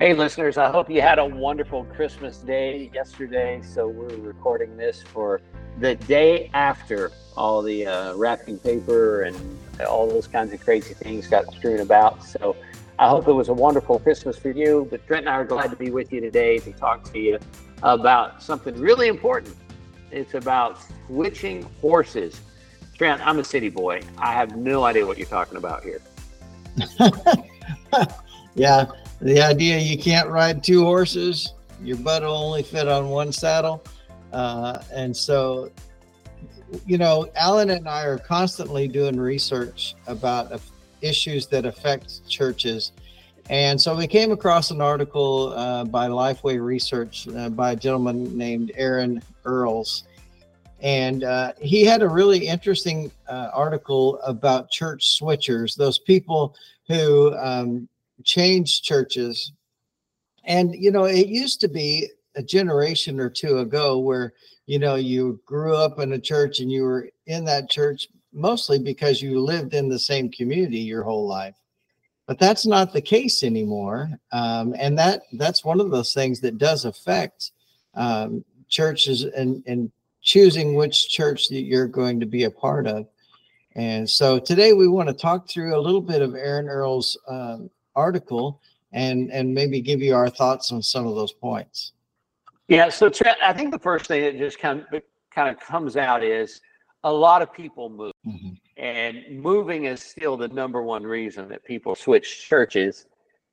Hey, listeners, I hope you had a wonderful Christmas day yesterday. So, we're recording this for the day after all the uh, wrapping paper and all those kinds of crazy things got strewn about. So, I hope it was a wonderful Christmas for you. But Trent and I are glad to be with you today to talk to you about something really important. It's about switching horses. Trent, I'm a city boy. I have no idea what you're talking about here. yeah, the idea you can't ride two horses, your butt will only fit on one saddle. Uh, and so, you know, Alan and I are constantly doing research about issues that affect churches. And so we came across an article uh, by Lifeway Research uh, by a gentleman named Aaron Earls. And uh, he had a really interesting uh, article about church switchers, those people who um, change churches. And, you know, it used to be a generation or two ago where, you know, you grew up in a church and you were in that church mostly because you lived in the same community your whole life. But that's not the case anymore. Um, and that that's one of those things that does affect um, churches and, and choosing which church that you're going to be a part of. And so today we want to talk through a little bit of Aaron Earls' um, article and and maybe give you our thoughts on some of those points. Yeah, so I think the first thing that just kind of kind of comes out is a lot of people move, mm-hmm. and moving is still the number one reason that people switch churches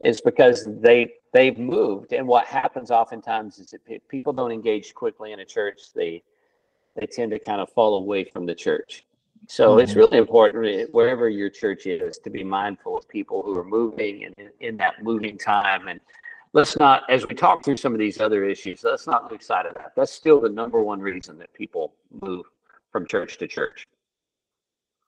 is because they they've moved, and what happens oftentimes is that people don't engage quickly in a church. They they tend to kind of fall away from the church. So mm-hmm. it's really important wherever your church is to be mindful of people who are moving and in, in, that moving time. And let's not, as we talk through some of these other issues, let's not lose sight of that. That's still the number one reason that people move from church to church.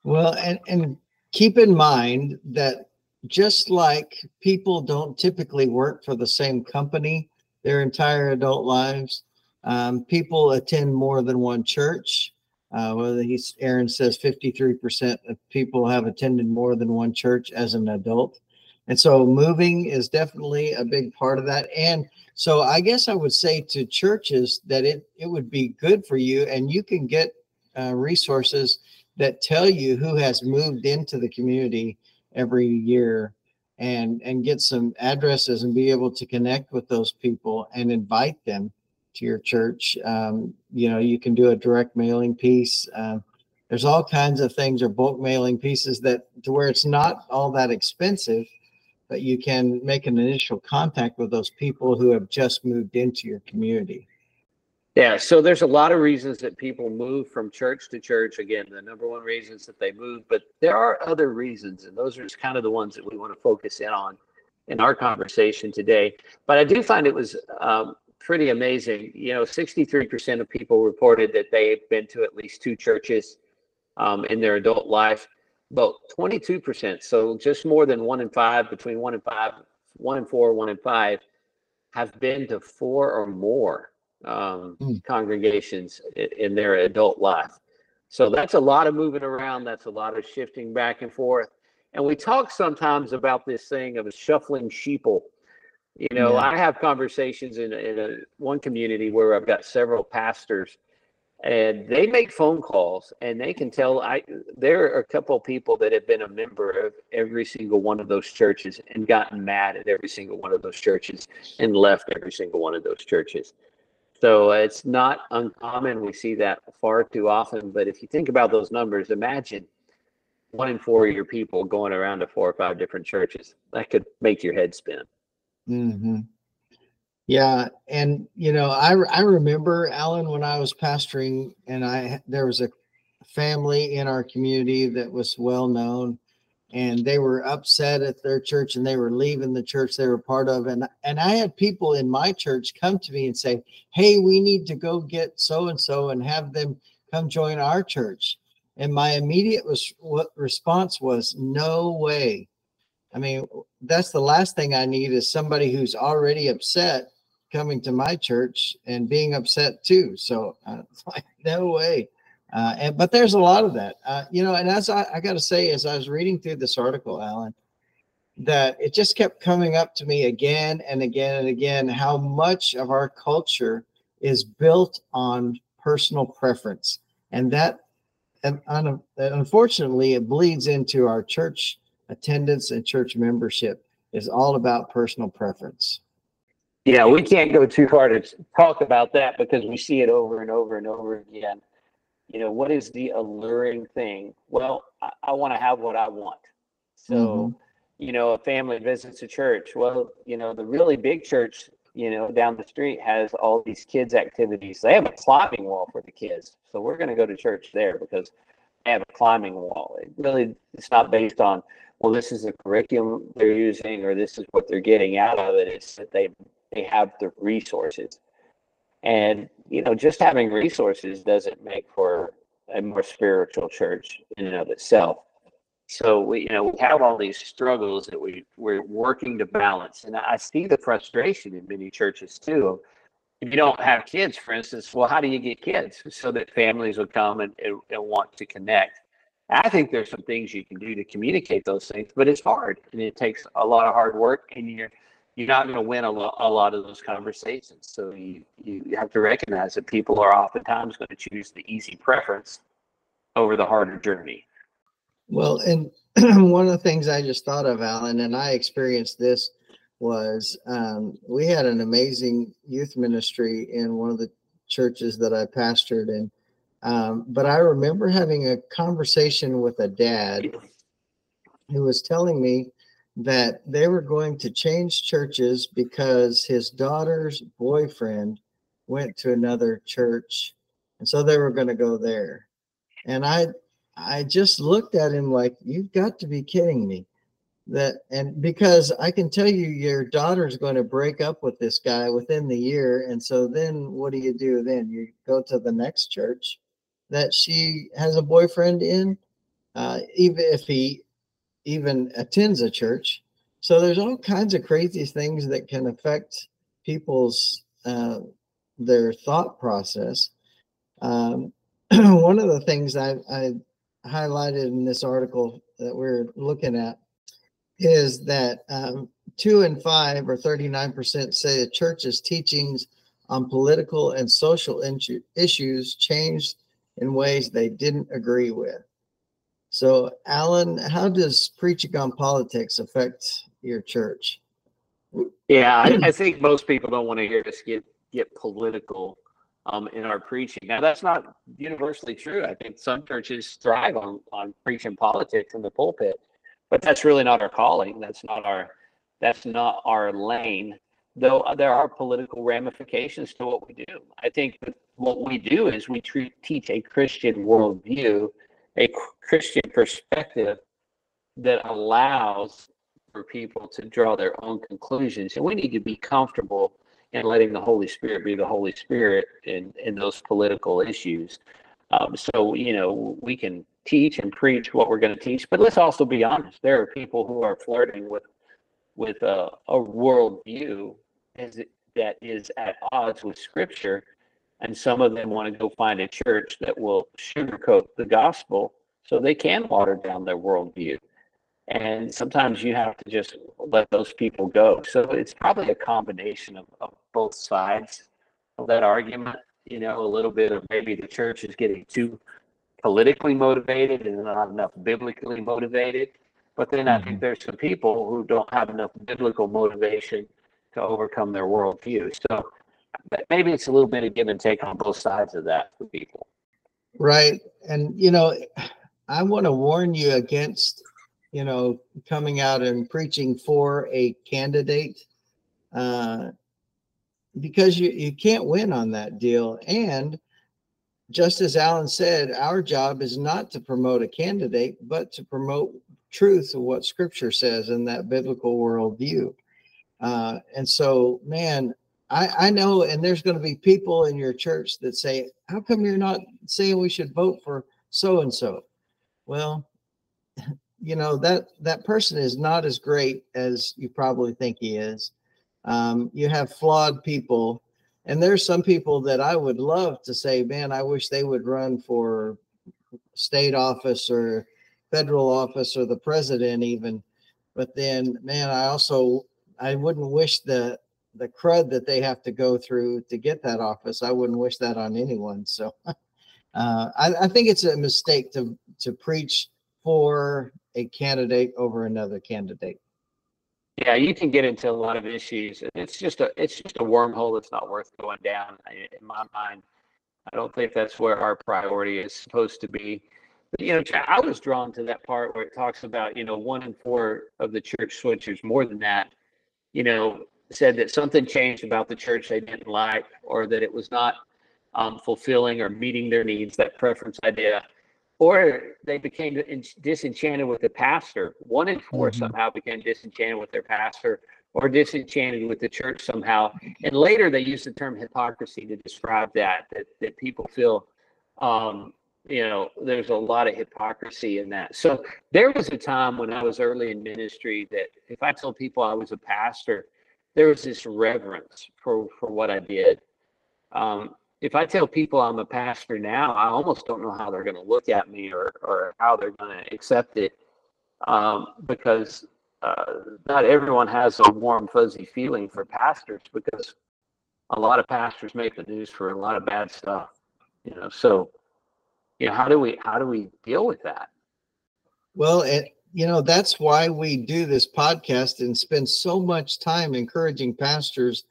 Well, and, and keep in mind that just like people don't typically work for the same company their entire adult lives, um, people attend more than one church. Uh, well, he's Aaron says 53% of people have attended more than one church as an adult. And so moving is definitely a big part of that. And so I guess I would say to churches that it, it would be good for you and you can get uh, resources that tell you who has moved into the community every year and and get some addresses and be able to connect with those people and invite them to your church. Um, you know, you can do a direct mailing piece. Uh, there's all kinds of things or bulk mailing pieces that to where it's not all that expensive, but you can make an initial contact with those people who have just moved into your community. Yeah, so there's a lot of reasons that people move from church to church. Again, the number one reasons that they move, but there are other reasons, and those are just kind of the ones that we want to focus in on in our conversation today. But I do find it was um, pretty amazing. You know, 63% of people reported that they've been to at least two churches um, in their adult life. About 22%, so just more than one in five, between one and five, one and four, one and five, have been to four or more um, mm. congregations in, in their adult life. So that's a lot of moving around. That's a lot of shifting back and forth. And we talk sometimes about this thing of a shuffling sheeple you know, yeah. I have conversations in, in a, one community where I've got several pastors and they make phone calls and they can tell I there are a couple of people that have been a member of every single one of those churches and gotten mad at every single one of those churches and left every single one of those churches. So it's not uncommon. We see that far too often. But if you think about those numbers, imagine one in four of your people going around to four or five different churches. That could make your head spin. Mm-hmm. Yeah, and you know, I I remember Alan when I was pastoring, and I there was a family in our community that was well known, and they were upset at their church, and they were leaving the church they were part of, and and I had people in my church come to me and say, "Hey, we need to go get so and so and have them come join our church," and my immediate was what response was, "No way." I mean, that's the last thing I need is somebody who's already upset coming to my church and being upset too. So uh, like, no way. Uh, and but there's a lot of that, uh, you know. And as I, I got to say, as I was reading through this article, Alan, that it just kept coming up to me again and again and again how much of our culture is built on personal preference. And that, and un- unfortunately, it bleeds into our church attendance and church membership is all about personal preference. Yeah, we can't go too far to talk about that because we see it over and over and over again. You know, what is the alluring thing? Well, I, I want to have what I want. So, mm-hmm. you know, a family visits a church. Well, you know, the really big church, you know, down the street has all these kids' activities. They have a climbing wall for the kids. So we're going to go to church there because they have a climbing wall. It really, it's not based on, well, this is the curriculum they're using or this is what they're getting out of it. It's that they they have the resources. And, you know, just having resources doesn't make for a more spiritual church in and of itself. So we, you know, we have all these struggles that we we're working to balance, and I see the frustration in many churches too. If you don't have kids, for instance, well, how do you get kids so that families will come and, and, and want to connect? I think there's some things you can do to communicate those things, but it's hard and it takes a lot of hard work, and you're you're not going to win a, lo- a lot of those conversations. So you, you have to recognize that people are oftentimes going to choose the easy preference over the harder journey. Well, and one of the things I just thought of, Alan, and I experienced this was um, we had an amazing youth ministry in one of the churches that I pastored in. Um, but I remember having a conversation with a dad who was telling me that they were going to change churches because his daughter's boyfriend went to another church and so they were going to go there. And i i just looked at him like you've got to be kidding me. That and because i can tell you your daughter's going to break up with this guy within the year and so then what do you do then? You go to the next church that she has a boyfriend in uh, even if he even attends a church. So there's all kinds of crazy things that can affect people's uh, their thought process. Um, one of the things I, I highlighted in this article that we're looking at is that um, two and five or 39% say the church's teachings on political and social issues changed in ways they didn't agree with. So, Alan, how does preaching on politics affect your church? Yeah, I, I think most people don't want to hear us get get political um, in our preaching. Now, that's not universally true. I think some churches thrive on on preaching politics in the pulpit, but that's really not our calling. That's not our that's not our lane. Though there are political ramifications to what we do. I think what we do is we treat, teach a Christian worldview a Christian perspective that allows for people to draw their own conclusions. And we need to be comfortable in letting the Holy Spirit be the Holy Spirit in, in those political issues. Um, so, you know, we can teach and preach what we're going to teach, but let's also be honest. There are people who are flirting with with a, a worldview it, that is at odds with Scripture and some of them want to go find a church that will sugarcoat the gospel so they can water down their worldview. And sometimes you have to just let those people go. So it's probably a combination of, of both sides of that argument. You know, a little bit of maybe the church is getting too politically motivated and not enough biblically motivated. But then I think mm-hmm. there's some people who don't have enough biblical motivation to overcome their worldview. So maybe it's a little bit of give and take on both sides of that for people. Right. And, you know, I want to warn you against, you know, coming out and preaching for a candidate uh, because you, you can't win on that deal. And just as Alan said, our job is not to promote a candidate, but to promote truth of what scripture says in that biblical worldview. Uh, and so, man, I, I know, and there's going to be people in your church that say, How come you're not saying we should vote for so and so? Well, you know, that that person is not as great as you probably think he is. Um, you have flawed people, and there's some people that I would love to say, Man, I wish they would run for state office or federal office or the president, even. but then, man, I also I wouldn't wish the the crud that they have to go through to get that office. I wouldn't wish that on anyone. So uh, I, I think it's a mistake to to preach for a candidate over another candidate. Yeah, you can get into a lot of issues, it's just a it's just a wormhole that's not worth going down. In my mind, I don't think that's where our priority is supposed to be. But, you know, I was drawn to that part where it talks about you know one in four of the church switchers, more than that, you know, said that something changed about the church they didn't like, or that it was not um, fulfilling or meeting their needs. That preference idea or they became disenchanted with the pastor. One in 4 mm-hmm. somehow became disenchanted with their pastor or disenchanted with the church somehow. And later they used the term hypocrisy to describe that, that, that people feel, um, you know, there's a lot of hypocrisy in that. So there was a time when I was early in ministry that if I told people I was a pastor, there was this reverence for, for what I did. Um, if I tell people I'm a pastor now, I almost don't know how they're going to look at me or, or how they're going to accept it um, because uh, not everyone has a warm, fuzzy feeling for pastors because a lot of pastors make the news for a lot of bad stuff, you know. So, you know, how do we how do we deal with that? Well, you know that's why we do this podcast and spend so much time encouraging pastors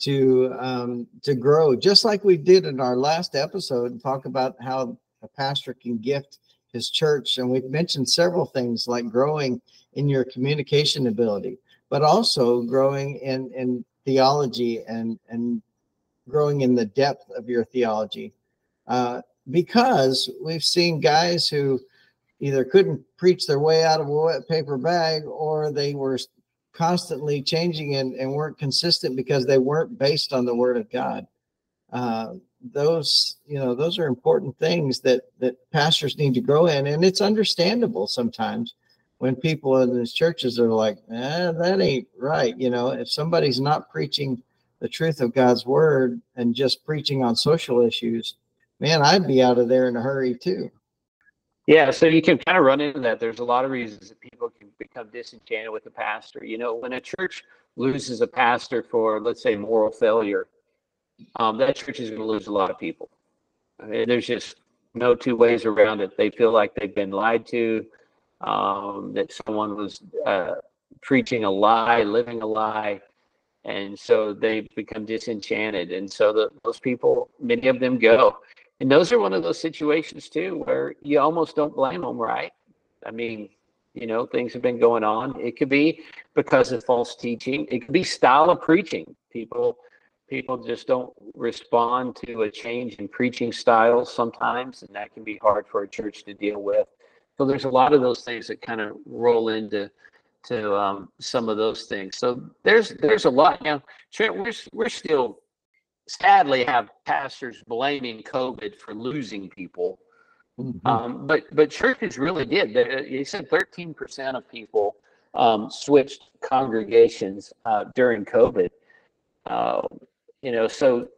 to um, to grow, just like we did in our last episode, and talk about how a pastor can gift his church. And we've mentioned several things like growing in your communication ability, but also growing in in theology and and growing in the depth of your theology. Uh, because we've seen guys who either couldn't preach their way out of a wet paper bag or they were constantly changing and, and weren't consistent because they weren't based on the word of God. Uh, those, you know, those are important things that that pastors need to grow in, and it's understandable sometimes when people in these churches are like, eh, "That ain't right." You know, if somebody's not preaching the truth of God's word and just preaching on social issues, man, I'd be out of there in a hurry too. Yeah, so you can kind of run into that. There's a lot of reasons that people can become disenchanted with the pastor. You know, when a church loses a pastor for, let's say, moral failure, um, that church is going to lose a lot of people. I mean, there's just no two ways around it. They feel like they've been lied to, um, that someone was uh, preaching a lie, living a lie, and so they become disenchanted. And so the, those people, many of them go. And those are one of those situations too where you almost don't blame them, right? I mean, you know, things have been going on. It could be because of false teaching. It could be style of preaching. People people just don't respond to a change in preaching styles sometimes, and that can be hard for a church to deal with. So there's a lot of those things that kind of roll into to um, some of those things. So there's there's a lot. Now, Trent, we're we're still sadly have pastors blaming COVID for losing people. Mm-hmm. Um, but but churches really did. They, said 13% of people um, switched congregations uh, during COVID. Uh, you know, so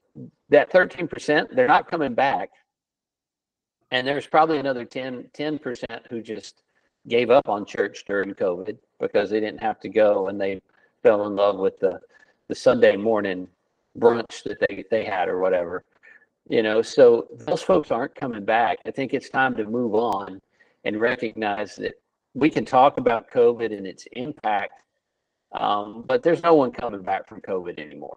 that 13%, they're not coming back. And there's probably another 10, 10% who just gave up on church during COVID because they didn't have to go and they fell in love with the, the Sunday morning brunch that they, they had or whatever. You know, so those folks aren't coming back. I think it's time to move on and recognize that we can talk about COVID and its impact, um, but there's no one coming back from COVID anymore.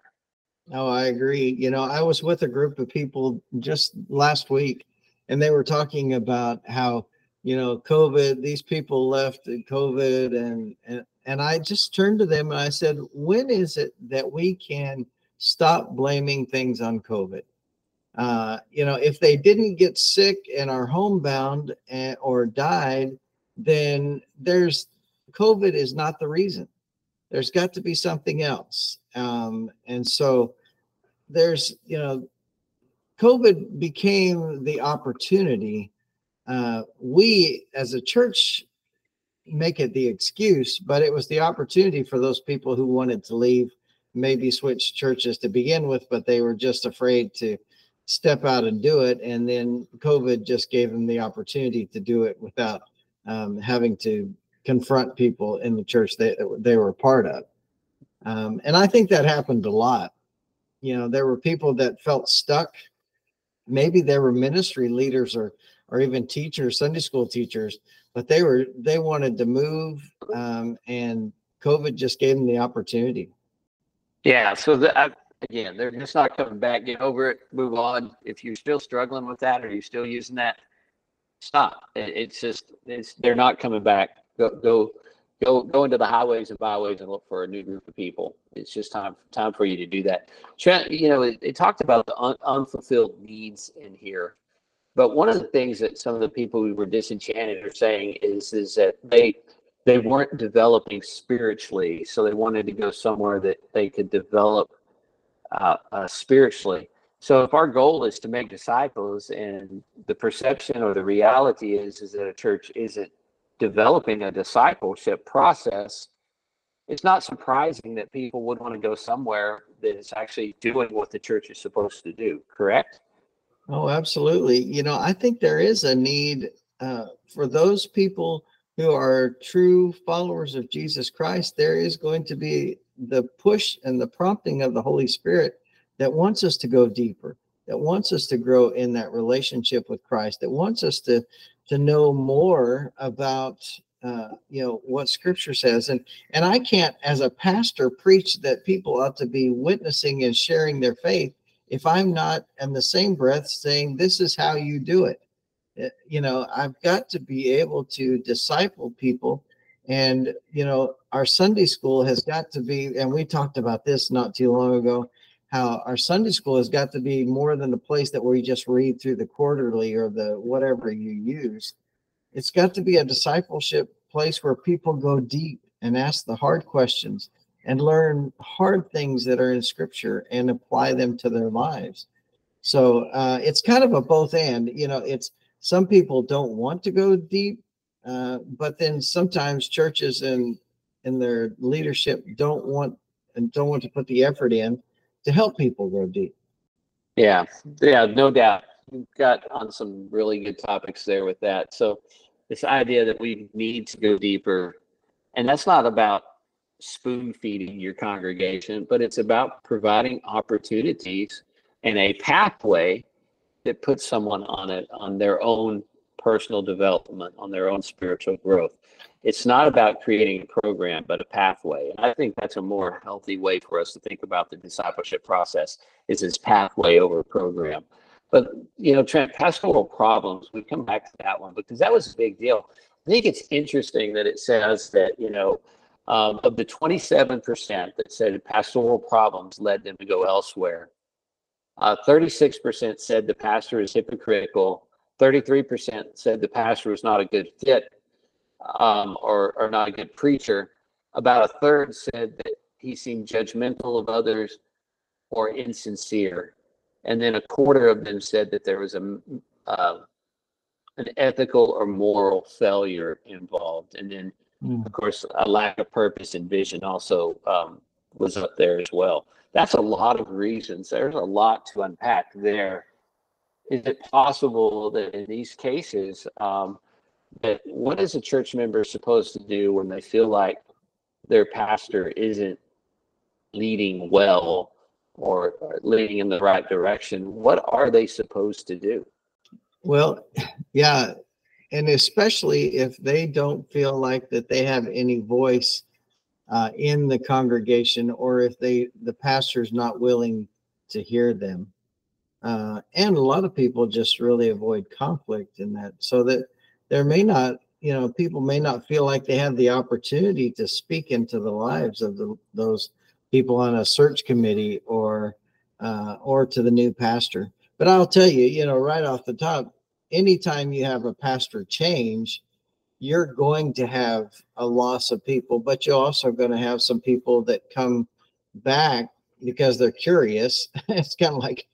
No, I agree. You know, I was with a group of people just last week, and they were talking about how you know COVID. These people left COVID, and and and I just turned to them and I said, "When is it that we can stop blaming things on COVID. Uh, you know, if they didn't get sick and are homebound and, or died, then there's COVID is not the reason. There's got to be something else. Um, and so there's, you know, COVID became the opportunity. Uh, we as a church make it the excuse, but it was the opportunity for those people who wanted to leave maybe switch churches to begin with, but they were just afraid to step out and do it. And then COVID just gave them the opportunity to do it without um, having to confront people in the church that they were a part of. Um, and I think that happened a lot. You know, there were people that felt stuck. Maybe there were ministry leaders or or even teachers, Sunday school teachers, but they were they wanted to move, um, and COVID just gave them the opportunity. Yeah. So the, I, again, they're just not coming back. Get over it. Move on. If you're still struggling with that, or you're still using that, stop. It, it's just it's they're not coming back. Go go go go into the highways and byways and look for a new group of people. It's just time time for you to do that. You know, it, it talked about the un, unfulfilled needs in here, but one of the things that some of the people who were disenchanted are saying is is that they they weren't developing spiritually, so they wanted to go somewhere that they could develop uh, uh, spiritually. So if our goal is to make disciples, and the perception or the reality is is that a church isn't developing a discipleship process, it's not surprising that people would want to go somewhere that is actually doing what the church is supposed to do. Correct? Oh, absolutely. You know, I think there is a need uh, for those people who are true followers of Jesus Christ. There is going to be the push and the prompting of the Holy Spirit that wants us to go deeper, that wants us to grow in that relationship with Christ, that wants us to to know more about uh, you know what Scripture says. And and I can't, as a pastor, preach that people ought to be witnessing and sharing their faith if I'm not in the same breath saying this is how you do it. Uh, you know, I've got to be able to disciple people and, you know, our Sunday school has got to be, and we talked about this not too long ago, how our Sunday school has got to be more than the place that we just read through the quarterly or the whatever you use. It's got to be a discipleship place where people go deep and ask the hard questions and learn hard things that are in scripture and apply them to their lives. So uh, it's kind of a both and, you know, it's some people don't want to go deep uh, but then sometimes churches and and their leadership don't want and don't want to put the effort in to help people go deep. Yeah, yeah, no doubt. You've got on some really good topics there with that. So this idea that we need to go deeper, and that's not about spoon feeding your congregation, but it's about providing opportunities and a pathway that puts someone on it on their own personal development, on their own spiritual growth. It's not about creating a program, but a pathway. And I think that's a more healthy way for us to think about the discipleship process is this pathway over program. But you know, Trent, pastoral problems, we come back to that one because that was a big deal. I think it's interesting that it says that, you know, um, of the 27% that said pastoral problems led them to go elsewhere, uh, 36% said the pastor is hypocritical 33% said the pastor was not a good fit um, or, or not a good preacher. About a third said that he seemed judgmental of others or insincere. And then a quarter of them said that there was a uh, an ethical or moral failure involved. And then, mm. of course, a lack of purpose and vision also um, was up there as well. That's a lot of reasons. There's a lot to unpack there is it possible that in these cases, um, that what is a church member supposed to do when they feel like their pastor isn't leading well or, or leading in the right direction? What are they supposed to do? Well, yeah, and especially if they don't feel like that they have any voice uh, in the congregation, or if they the pastor's not willing to hear them. Uh, and a lot of people just really avoid conflict in that so that there may not you know people may not feel like they have the opportunity to speak into the lives of the, those people on a search committee or uh, or to the new pastor but i'll tell you you know right off the top anytime you have a pastor change you're going to have a loss of people but you're also going to have some people that come back because they're curious it's kind of like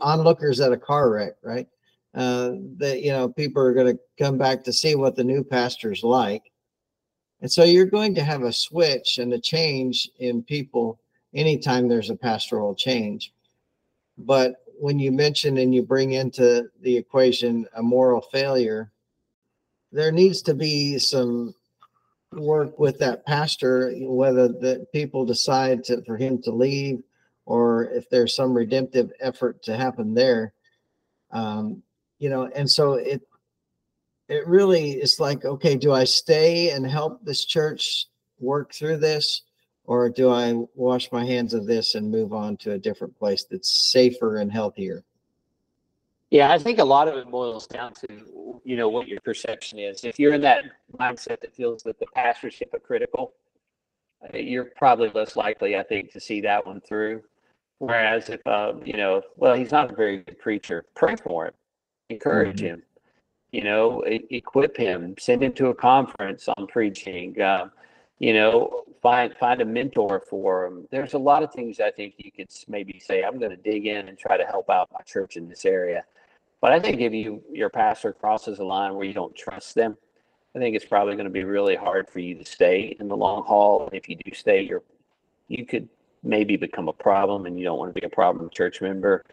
onlookers at a car wreck, right? Uh, that you know people are going to come back to see what the new pastor's like, and so you're going to have a switch and a change in people anytime there's a pastoral change. But when you mention and you bring into the equation a moral failure, there needs to be some work with that pastor, whether the people decide to, for him to leave or if there's some redemptive effort to happen there. Um, you know, and so it, it really is like, okay, do I stay and help this church work through this? Or do I wash my hands of this and move on to a different place that's safer and healthier? Yeah, I think a lot of it boils down to you know what your perception is. If you're in that mindset that feels that the pastorship are critical, uh, you're probably less likely, I think, to see that one through. Whereas if um, you know, well, he's not a very good preacher, pray for him, encourage mm-hmm. him, you know, e- equip him, send him to a conference on preaching. Uh, you know, find find a mentor for him. There's a lot of things I think you could maybe say. I'm going to dig in and try to help out my church in this area. But I think if you your pastor crosses a line where you don't trust them, I think it's probably going to be really hard for you to stay in the long haul. If you do stay, you're you could maybe become a problem, and you don't want to be a problem church member.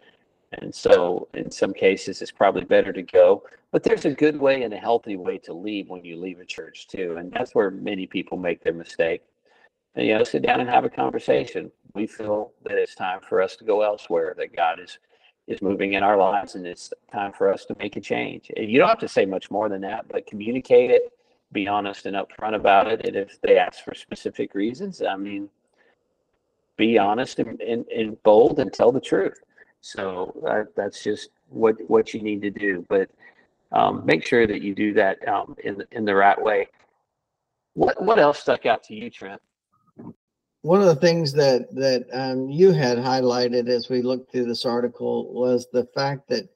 And so, in some cases, it's probably better to go. But there's a good way and a healthy way to leave when you leave a church too, and that's where many people make their mistake. And you know, sit down and have a conversation. We feel that it's time for us to go elsewhere. That God is is moving in our lives and it's time for us to make a change. You don't have to say much more than that, but communicate it, be honest and upfront about it. And if they ask for specific reasons, I mean, be honest and, and, and bold and tell the truth. So uh, that's just what what you need to do. But um, make sure that you do that um, in in the right way. What what else stuck out to you, Trent? One of the things that that um, you had highlighted as we looked through this article was the fact that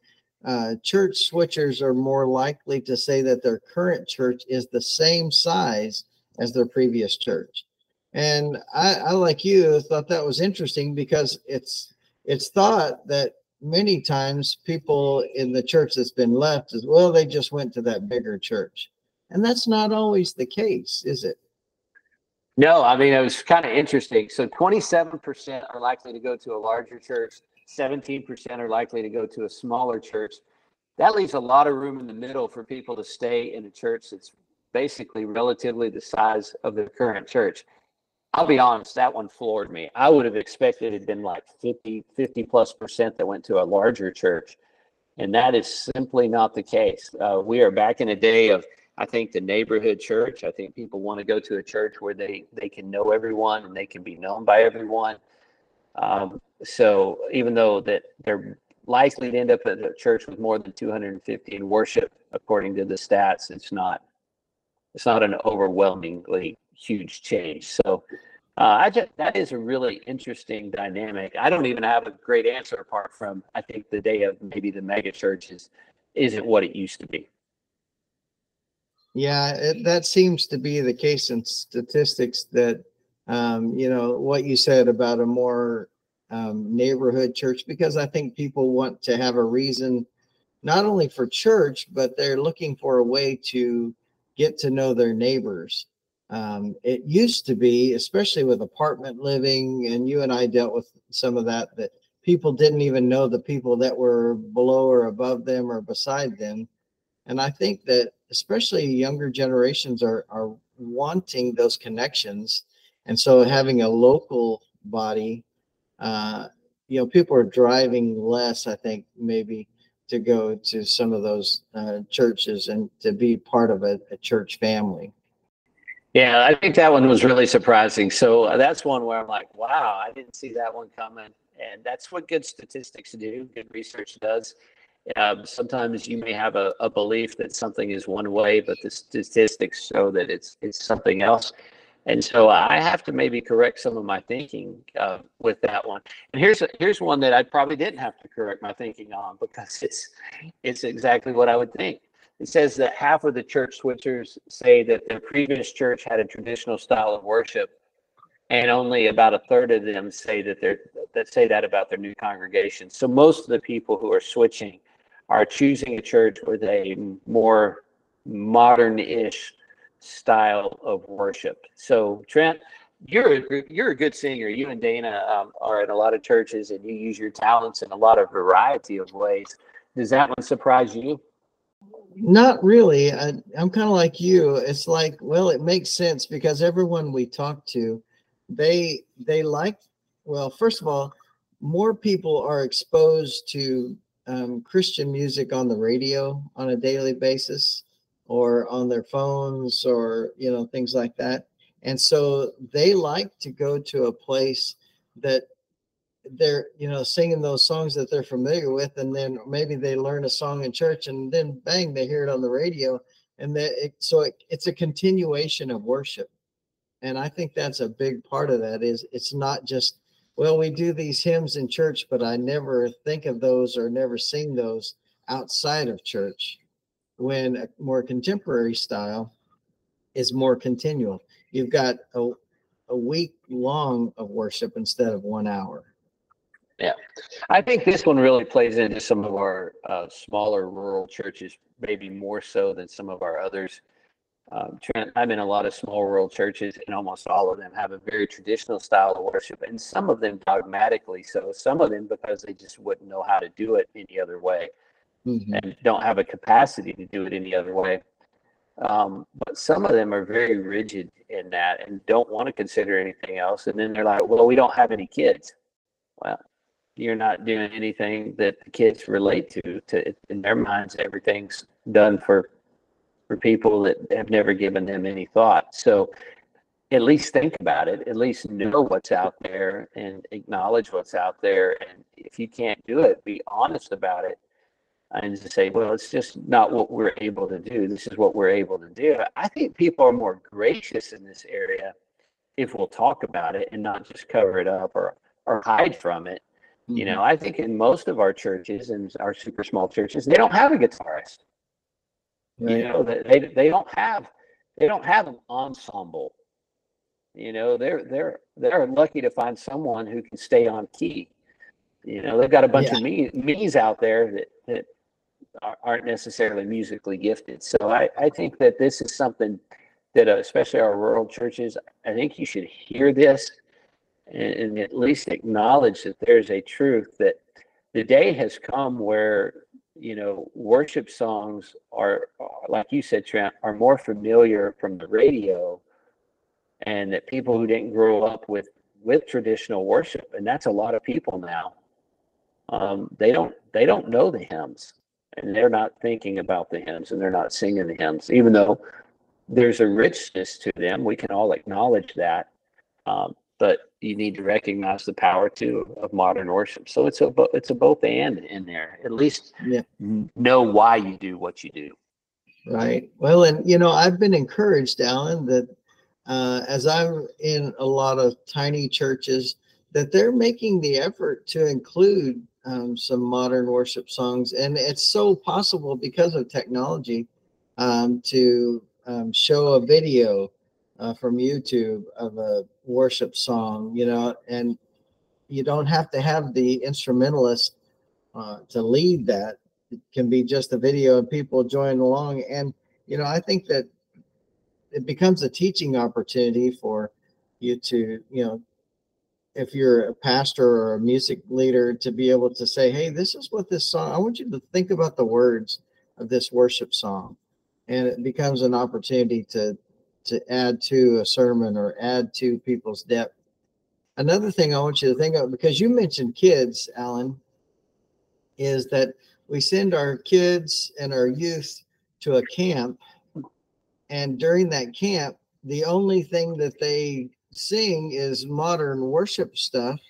uh, church switchers are more likely to say that their current church is the same size as their previous church, and I, I like you thought that was interesting because it's it's thought that many times people in the church that's been left is well they just went to that bigger church, and that's not always the case, is it? No, I mean, it was kind of interesting. So 27% are likely to go to a larger church, 17% are likely to go to a smaller church. That leaves a lot of room in the middle for people to stay in a church that's basically relatively the size of the current church. I'll be honest, that one floored me. I would have expected it had been like 50, 50 plus percent that went to a larger church. And that is simply not the case. Uh, we are back in a day of I think the neighborhood church. I think people want to go to a church where they they can know everyone and they can be known by everyone. Um, so even though that they're likely to end up at a church with more than 250 in worship, according to the stats, it's not it's not an overwhelmingly huge change. So uh, I just that is a really interesting dynamic. I don't even have a great answer apart from I think the day of maybe the mega churches isn't what it used to be. Yeah, it, that seems to be the case in statistics that, um, you know, what you said about a more um, neighborhood church, because I think people want to have a reason, not only for church, but they're looking for a way to get to know their neighbors. Um, it used to be, especially with apartment living, and you and I dealt with some of that, that people didn't even know the people that were below or above them or beside them. And I think that especially younger generations are are wanting those connections. And so having a local body uh you know people are driving less i think maybe to go to some of those uh, churches and to be part of a, a church family. Yeah i think that one was really surprising. So uh, that's one where i'm like wow i didn't see that one coming. And that's what good statistics do good research does um, sometimes you may have a, a belief that something is one way, but the statistics show that it's it's something else. And so I have to maybe correct some of my thinking uh, with that one. And here's here's one that I probably didn't have to correct my thinking on because it's it's exactly what I would think. It says that half of the church switchers say that their previous church had a traditional style of worship, and only about a third of them say that they're that say that about their new congregation. So most of the people who are switching are choosing a church with a more modern-ish style of worship. So Trent, you're a, you're a good singer. You and Dana um, are in a lot of churches, and you use your talents in a lot of variety of ways. Does that one surprise you? Not really. I, I'm kind of like you. It's like, well, it makes sense because everyone we talk to, they they like. Well, first of all, more people are exposed to um, Christian music on the radio on a daily basis, or on their phones, or you know things like that, and so they like to go to a place that they're you know singing those songs that they're familiar with and then maybe they learn a song in church and then bang they hear it on the radio. And that it, so it, it's a continuation of worship. And i think that's a big part of that is it's not just well we do these hymns in church but i never think of those or never sing those outside of church. When a more contemporary style is more continual. You've got a, a week long of worship instead of one hour. Yeah, I think this one really plays into some of our uh, smaller rural churches, maybe more so than some of our others. Um, Trent, I'm in a lot of small rural churches, and almost all of them have a very traditional style of worship, and some of them dogmatically so. Some of them because they just wouldn't know how to do it any other way, mm-hmm. and don't have a capacity to do it any other way. Um, but some of them are very rigid in that and don't want to consider anything else. And then they're like, "Well, we don't have any kids." Well, you're not doing anything that the kids relate to. To in their minds, everything's done for for people that have never given them any thought. So at least think about it. At least know what's out there and acknowledge what's out there. And if you can't do it, be honest about it and just say, well, it's just not what we're able to do. This is what we're able to do. I think people are more gracious in this area if we'll talk about it and not just cover it up or or hide from it Mm-hmm. You know, I think in most of our churches and our super small churches, they don't have a guitarist. You know, they they don't have they don't have an ensemble. You know, they're they're they're lucky to find someone who can stay on key. You know, they've got a bunch yeah. of me me's out there that that aren't necessarily musically gifted. So I I think that this is something that uh, especially our rural churches, I think you should hear this and, and at least acknowledge that there's a truth that the day has come where you know worship songs are like you said trent are more familiar from the radio and that people who didn't grow up with with traditional worship and that's a lot of people now. Um, they don't they don't know the hymns and they're not thinking about the hymns and they're not singing the hymns even though there's a richness to them. We can all acknowledge that. Um, but you need to recognize the power too of modern worship. So it's a it's a both and in there. At least yeah. know why you do what you do. Right. Well, and you know, I've been encouraged, Alan, that uh, as I'm in a lot of tiny churches, that they're making the effort to include um, some modern worship songs, and it's so possible because of technology um, to um, show a video uh, from YouTube of a worship song, you know, and you don't have to have the instrumentalist uh, to lead that. It can be just a video and people join along. And, you know, I think that it becomes a teaching opportunity for you to, you know, if you're a pastor or a music leader to be able to say, hey, this is what this song, I want you to think about the words of this worship song. And it becomes an opportunity to to add to a sermon or add to people's depth. Another thing I want you to think of, because you mentioned kids, Alan, is that we send our kids and our youth to a camp. And during that camp, the only thing that they sing is modern worship stuff,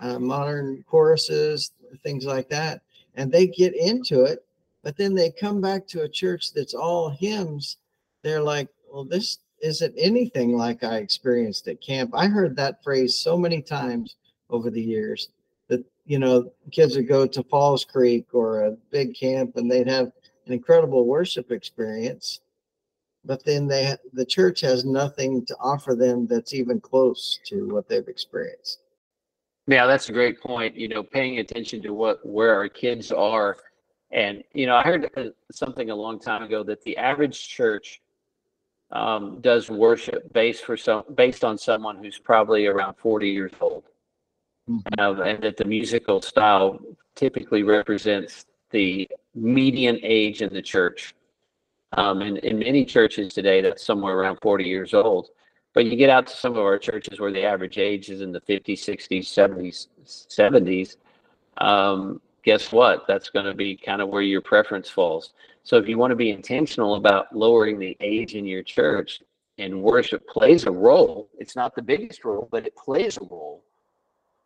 uh, modern choruses, things like that. And they get into it, but then they come back to a church that's all hymns. They're like, well, this isn't anything like I experienced at camp. I heard that phrase so many times over the years that, you know, kids would go to Falls Creek or a big camp and they'd have an incredible worship experience. But then they the church has nothing to offer them that's even close to what they've experienced. Yeah, that's a great point. You know, paying attention to what where our kids are, and you know, I heard uh, something a long time ago that the average church um, does worship based for some based on someone who's probably around 40 years old mm-hmm. uh, and that the musical style typically represents the median age in the church Um, and in many churches today, that's somewhere around 40 years old. But you get out to some of our churches where the average age is in the 50s, 60s, 70s, 70s. Um, guess what? That's going to be kind of where your preference falls. So if you want to be intentional about lowering the age in your church, and worship plays a role, it's not the biggest role, but it plays a role.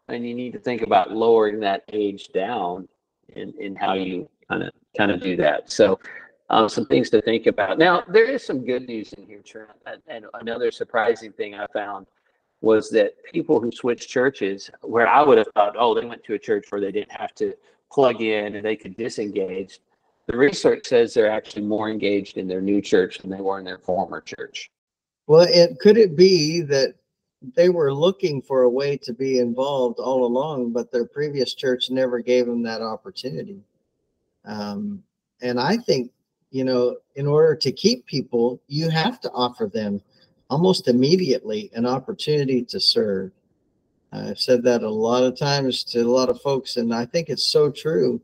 And you need to think about lowering that age down in, in how you kind of kind of do that. So um, some things to think about. Now, there is some good news in here, Trent. And another surprising thing I found was that people who switch churches, where I would have thought, oh, they went to a church where they didn't have to plug in and they could disengage. The research says they're actually more engaged in their new church than they were in their former church. Well, it could it be that they were looking for a way to be involved all along, but their previous church never gave them that opportunity. Um, and I think you know, in order to keep people, you have to offer them almost immediately an opportunity to serve. I've said that a lot of times to a lot of folks, and I think it's so true.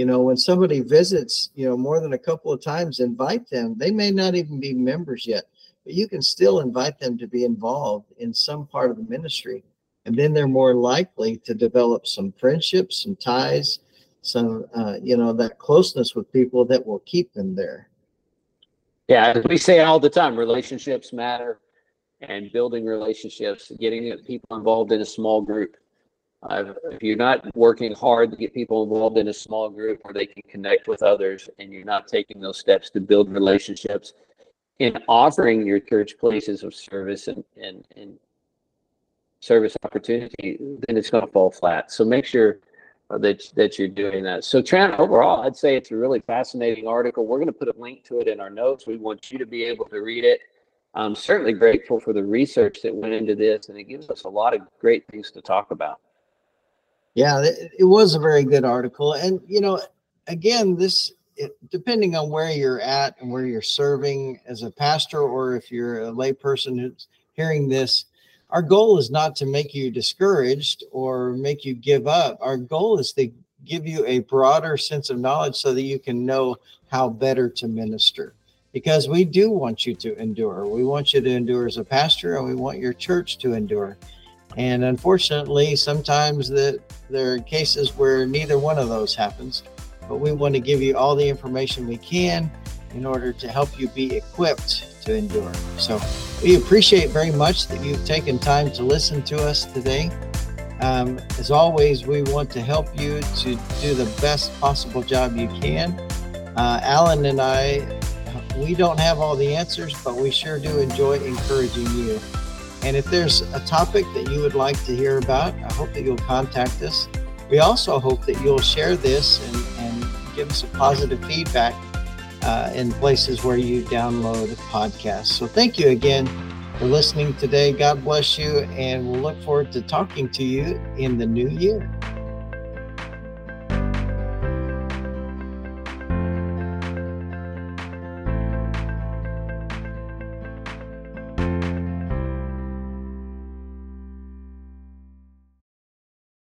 You know, when somebody visits, you know, more than a couple of times, invite them. They may not even be members yet, but you can still invite them to be involved in some part of the ministry. And then they're more likely to develop some friendships, some ties, some uh, you know that closeness with people that will keep them there yeah we say all the time relationships matter and building relationships getting people involved in a small group uh, if you're not working hard to get people involved in a small group where they can connect with others and you're not taking those steps to build relationships in offering your church places of service and, and, and service opportunity then it's going to fall flat so make sure that that you're doing that. So Trent, overall, I'd say it's a really fascinating article. We're going to put a link to it in our notes. We want you to be able to read it. I'm certainly grateful for the research that went into this, and it gives us a lot of great things to talk about. Yeah, it was a very good article, and you know, again, this it, depending on where you're at and where you're serving as a pastor, or if you're a layperson who's hearing this, our goal is not to make you discouraged or make you give up. Our goal is to give you a broader sense of knowledge so that you can know how better to minister. Because we do want you to endure. We want you to endure as a pastor and we want your church to endure. And unfortunately, sometimes that there are cases where neither one of those happens. But we want to give you all the information we can in order to help you be equipped to endure. So we appreciate very much that you've taken time to listen to us today. Um, as always, we want to help you to do the best possible job you can. Uh, Alan and I, we don't have all the answers, but we sure do enjoy encouraging you. And if there's a topic that you would like to hear about, I hope that you'll contact us. We also hope that you'll share this and, and give us a positive feedback uh, in places where you download podcasts. So thank you again for listening today. God bless you, and we'll look forward to talking to you in the new year.